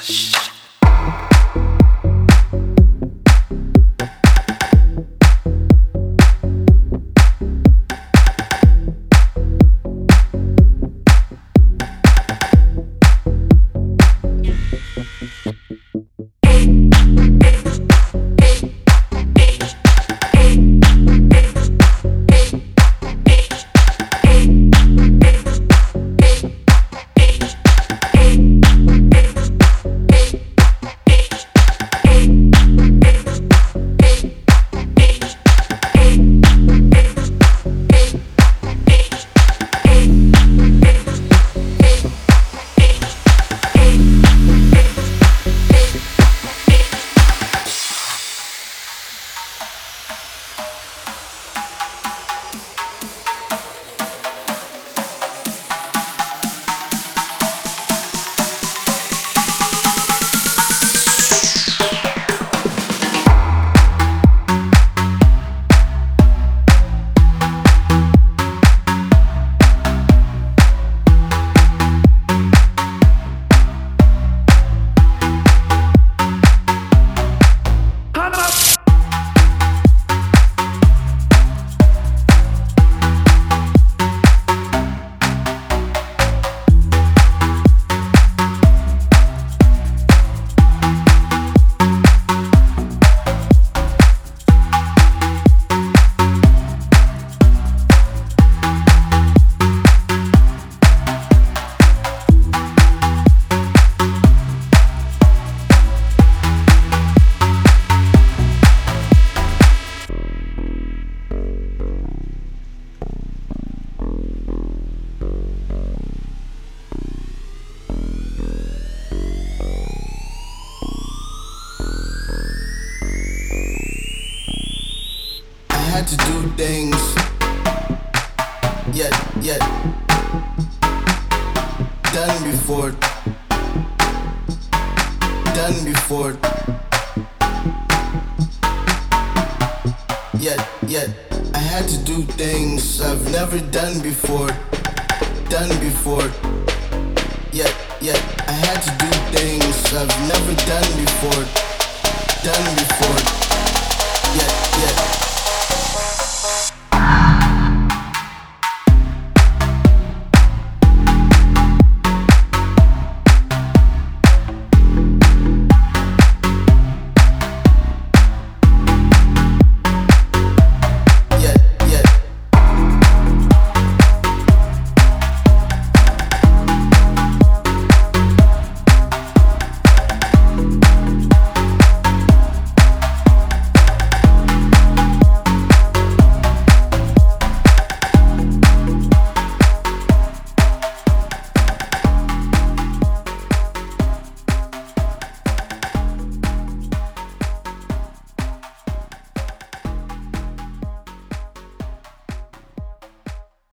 し had to do things. Yet, yet. Done before. Done before. Yet, yet. I had to do things I've never done before. Done before. Yet, yet. I had to do things I've never done before. Done before.